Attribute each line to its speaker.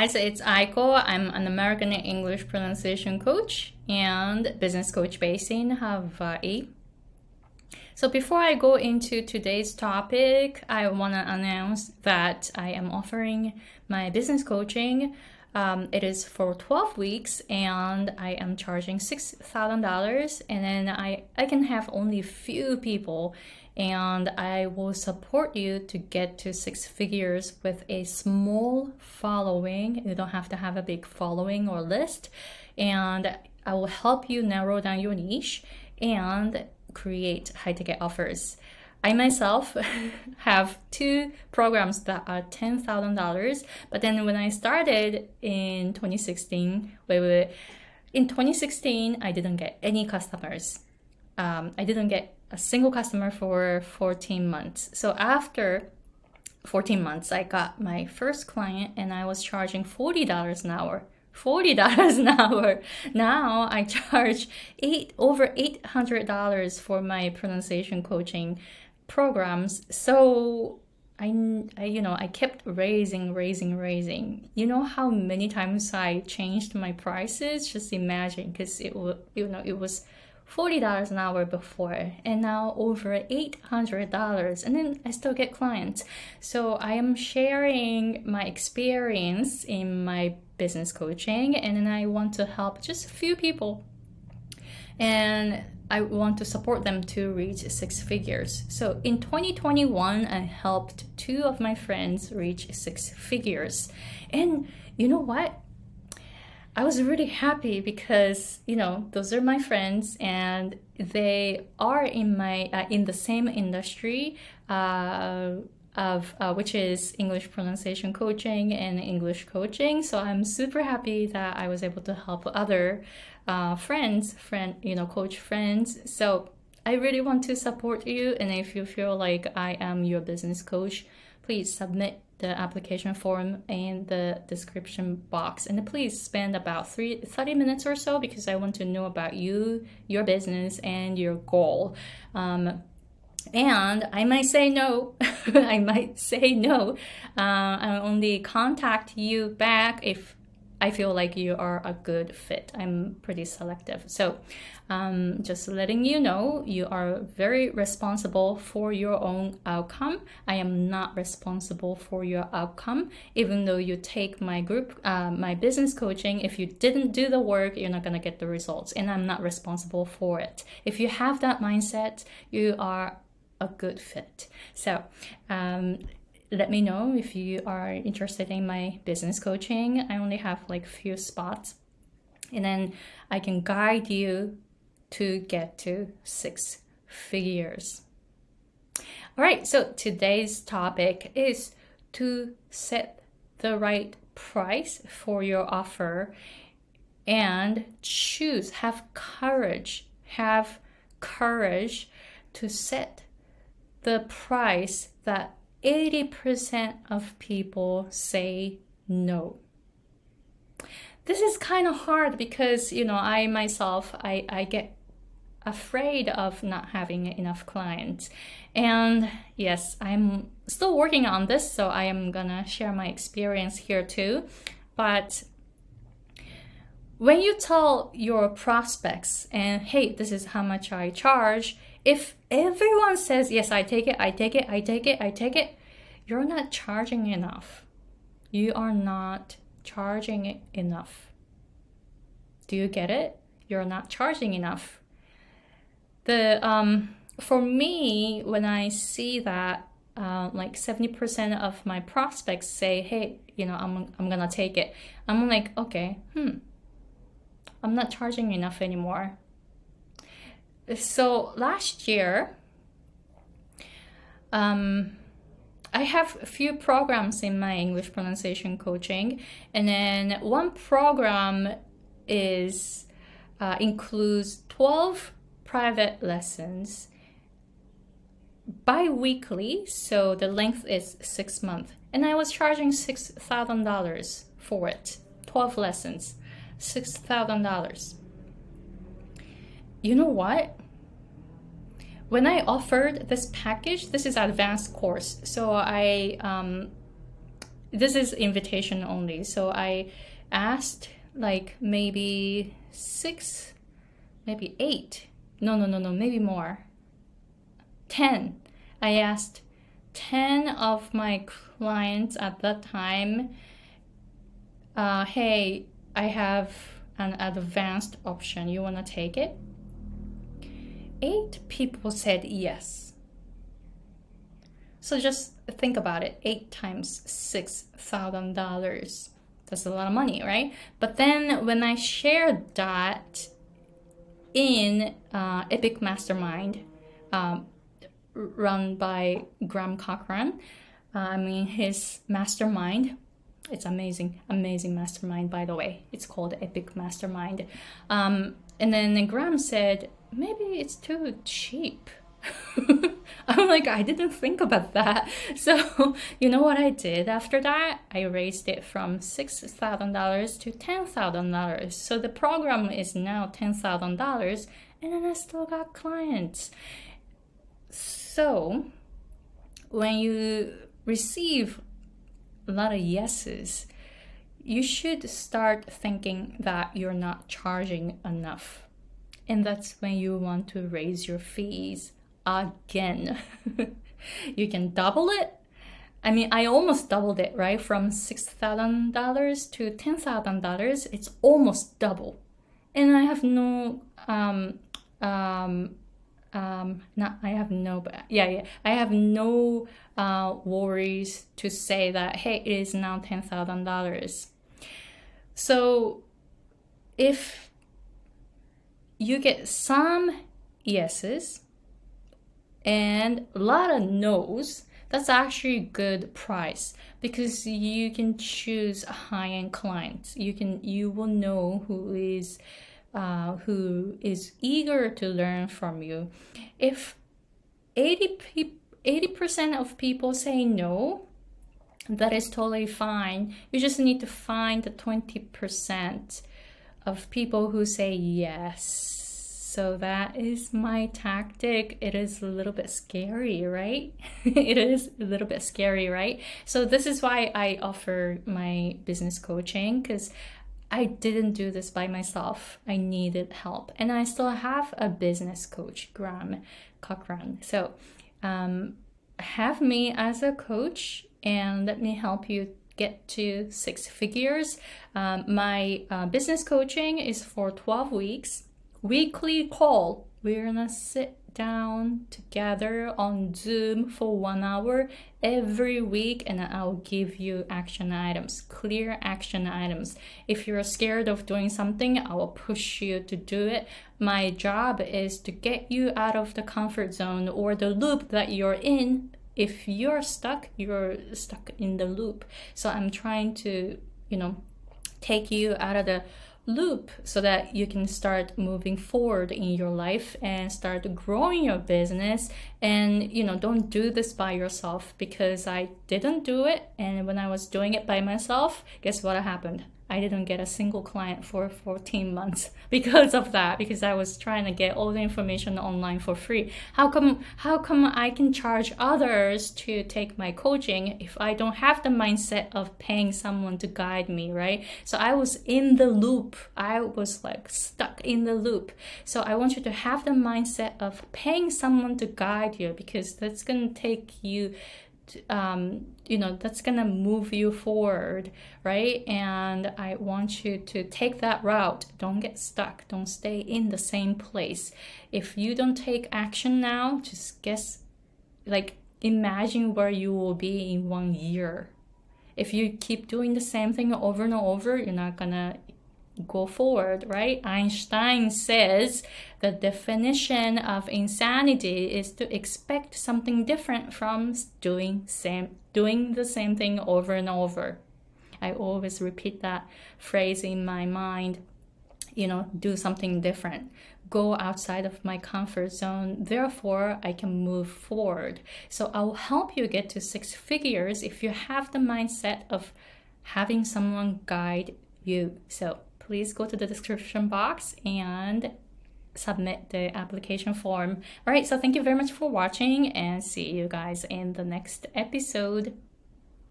Speaker 1: guys, it's Aiko. I'm an American English pronunciation coach and business coach based in Hawaii. So before I go into today's topic, I want to announce that I am offering my business coaching. Um, it is for 12 weeks and I am charging $6,000 and then I, I can have only few people and I will support you to get to six figures with a small following. You don't have to have a big following or list. And I will help you narrow down your niche and create high ticket offers. I myself have two programs that are $10,000, but then when I started in 2016, wait, wait, in 2016, I didn't get any customers. Um, I didn't get a single customer for 14 months. So after 14 months, I got my first client and I was charging $40 an hour. $40 an hour. Now I charge eight over $800 for my pronunciation coaching programs. So I, I, you know, I kept raising, raising, raising. You know how many times I changed my prices? Just imagine, because it was, you know, it was $40 an hour before and now over $800 and then I still get clients. So I am sharing my experience in my business coaching and then I want to help just a few people and I want to support them to reach six figures. So in 2021 I helped two of my friends reach six figures. And you know what? I was really happy because you know those are my friends and they are in my uh, in the same industry uh, of uh, which is English pronunciation coaching and English coaching. So I'm super happy that I was able to help other uh, friends, friend you know coach friends. So I really want to support you, and if you feel like I am your business coach, please submit the application form in the description box and please spend about three, 30 minutes or so because i want to know about you your business and your goal um, and i might say no i might say no uh, i'll only contact you back if I feel like you are a good fit. I'm pretty selective. So, um, just letting you know, you are very responsible for your own outcome. I am not responsible for your outcome. Even though you take my group, uh, my business coaching, if you didn't do the work, you're not going to get the results. And I'm not responsible for it. If you have that mindset, you are a good fit. So, um, let me know if you are interested in my business coaching. I only have like few spots. And then I can guide you to get to six figures. All right, so today's topic is to set the right price for your offer and choose, have courage, have courage to set the price that 80% of people say no. This is kind of hard because, you know, I myself, I, I get afraid of not having enough clients. And yes, I'm still working on this, so I am gonna share my experience here too. But when you tell your prospects and hey, this is how much I charge, if everyone says, yes, I take it, I take it, I take it, I take it, you're not charging enough. You are not charging it enough. Do you get it? You're not charging enough. The um, for me, when I see that uh, like 70% of my prospects say, hey, you know, I'm, I'm gonna take it. I'm like, okay, hmm, I'm not charging enough anymore. So last year, um, I have a few programs in my English pronunciation coaching, and then one program is uh, includes 12 private lessons bi-weekly so the length is six months and i was charging $6000 for it 12 lessons $6000 you know what? When I offered this package, this is advanced course, so I um, this is invitation only. So I asked like maybe six, maybe eight. No, no, no, no, maybe more. 10. I asked 10 of my clients at that time, uh, hey, I have an advanced option. You want to take it? Eight people said yes. So just think about it eight times $6,000. That's a lot of money, right? But then when I shared that in uh, Epic Mastermind, um, run by Graham Cochran, uh, I mean, his mastermind, it's amazing, amazing mastermind, by the way. It's called Epic Mastermind. Um, and then Graham said, maybe it's too cheap. I'm like, I didn't think about that. So, you know what I did after that? I raised it from $6,000 to $10,000. So the program is now $10,000 and then I still got clients. So, when you receive a lot of yeses, you should start thinking that you're not charging enough. And that's when you want to raise your fees again. you can double it. I mean, I almost doubled it, right? From $6,000 to $10,000. It's almost double. And I have no, um, um, um, not, I have no, yeah, yeah, I have no uh, worries to say that, hey, it is now $10,000. So if you get some yeses, and a lot of no's that's actually a good price because you can choose high-end clients you can you will know who is uh, who is eager to learn from you. If 80 80% of people say no that is totally fine. You just need to find the 20% of people who say yes so that is my tactic. It is a little bit scary, right? it is a little bit scary, right? So this is why I offer my business coaching because I didn't do this by myself. I needed help. And I still have a business coach, Graham Cochran. So um, have me as a coach and let me help you get to six figures. Um, my uh, business coaching is for 12 weeks weekly call. We're gonna sit down together on Zoom for one hour every week, and I'll give you action items, clear action items. If you're scared of doing something, I will push you to do it. My job is to get you out of the comfort zone or the loop that you're in. If you're stuck, you're stuck in the loop. So I'm trying to, you know, take you out of the loop so that you can start moving forward in your life and start growing your business. And you know don't do this by yourself because i didn't do it. And when i was doing it by myself guess what happened I didn't get a single client for 14 months because of that because I was trying to get all the information online for free. How come how come I can charge others to take my coaching if I don't have the mindset of paying someone to guide me, right? So I was in the loop. I was like stuck in the loop. So I want you to have the mindset of paying someone to guide you because that's going to take you um, you know that's gonna move you forward right? And i want you to take that route. Don't get stuck. Don't stay in the same place. If you don't take action now just guess like imagine where you will be in one year. If you keep doing the same thing over and over you're not gonna go forward, right? Einstein says the definition of insanity is to expect something different from doing same doing the same thing over and over. I always repeat that phrase in my mind. You know, do something different. Go outside of my comfort zone. Therefore, I can move forward. So I'll help you get to six figures if you have the mindset of having someone guide you. So please go to the description box and submit the application form. All right, so thank you very much for watching and see you guys in the next episode.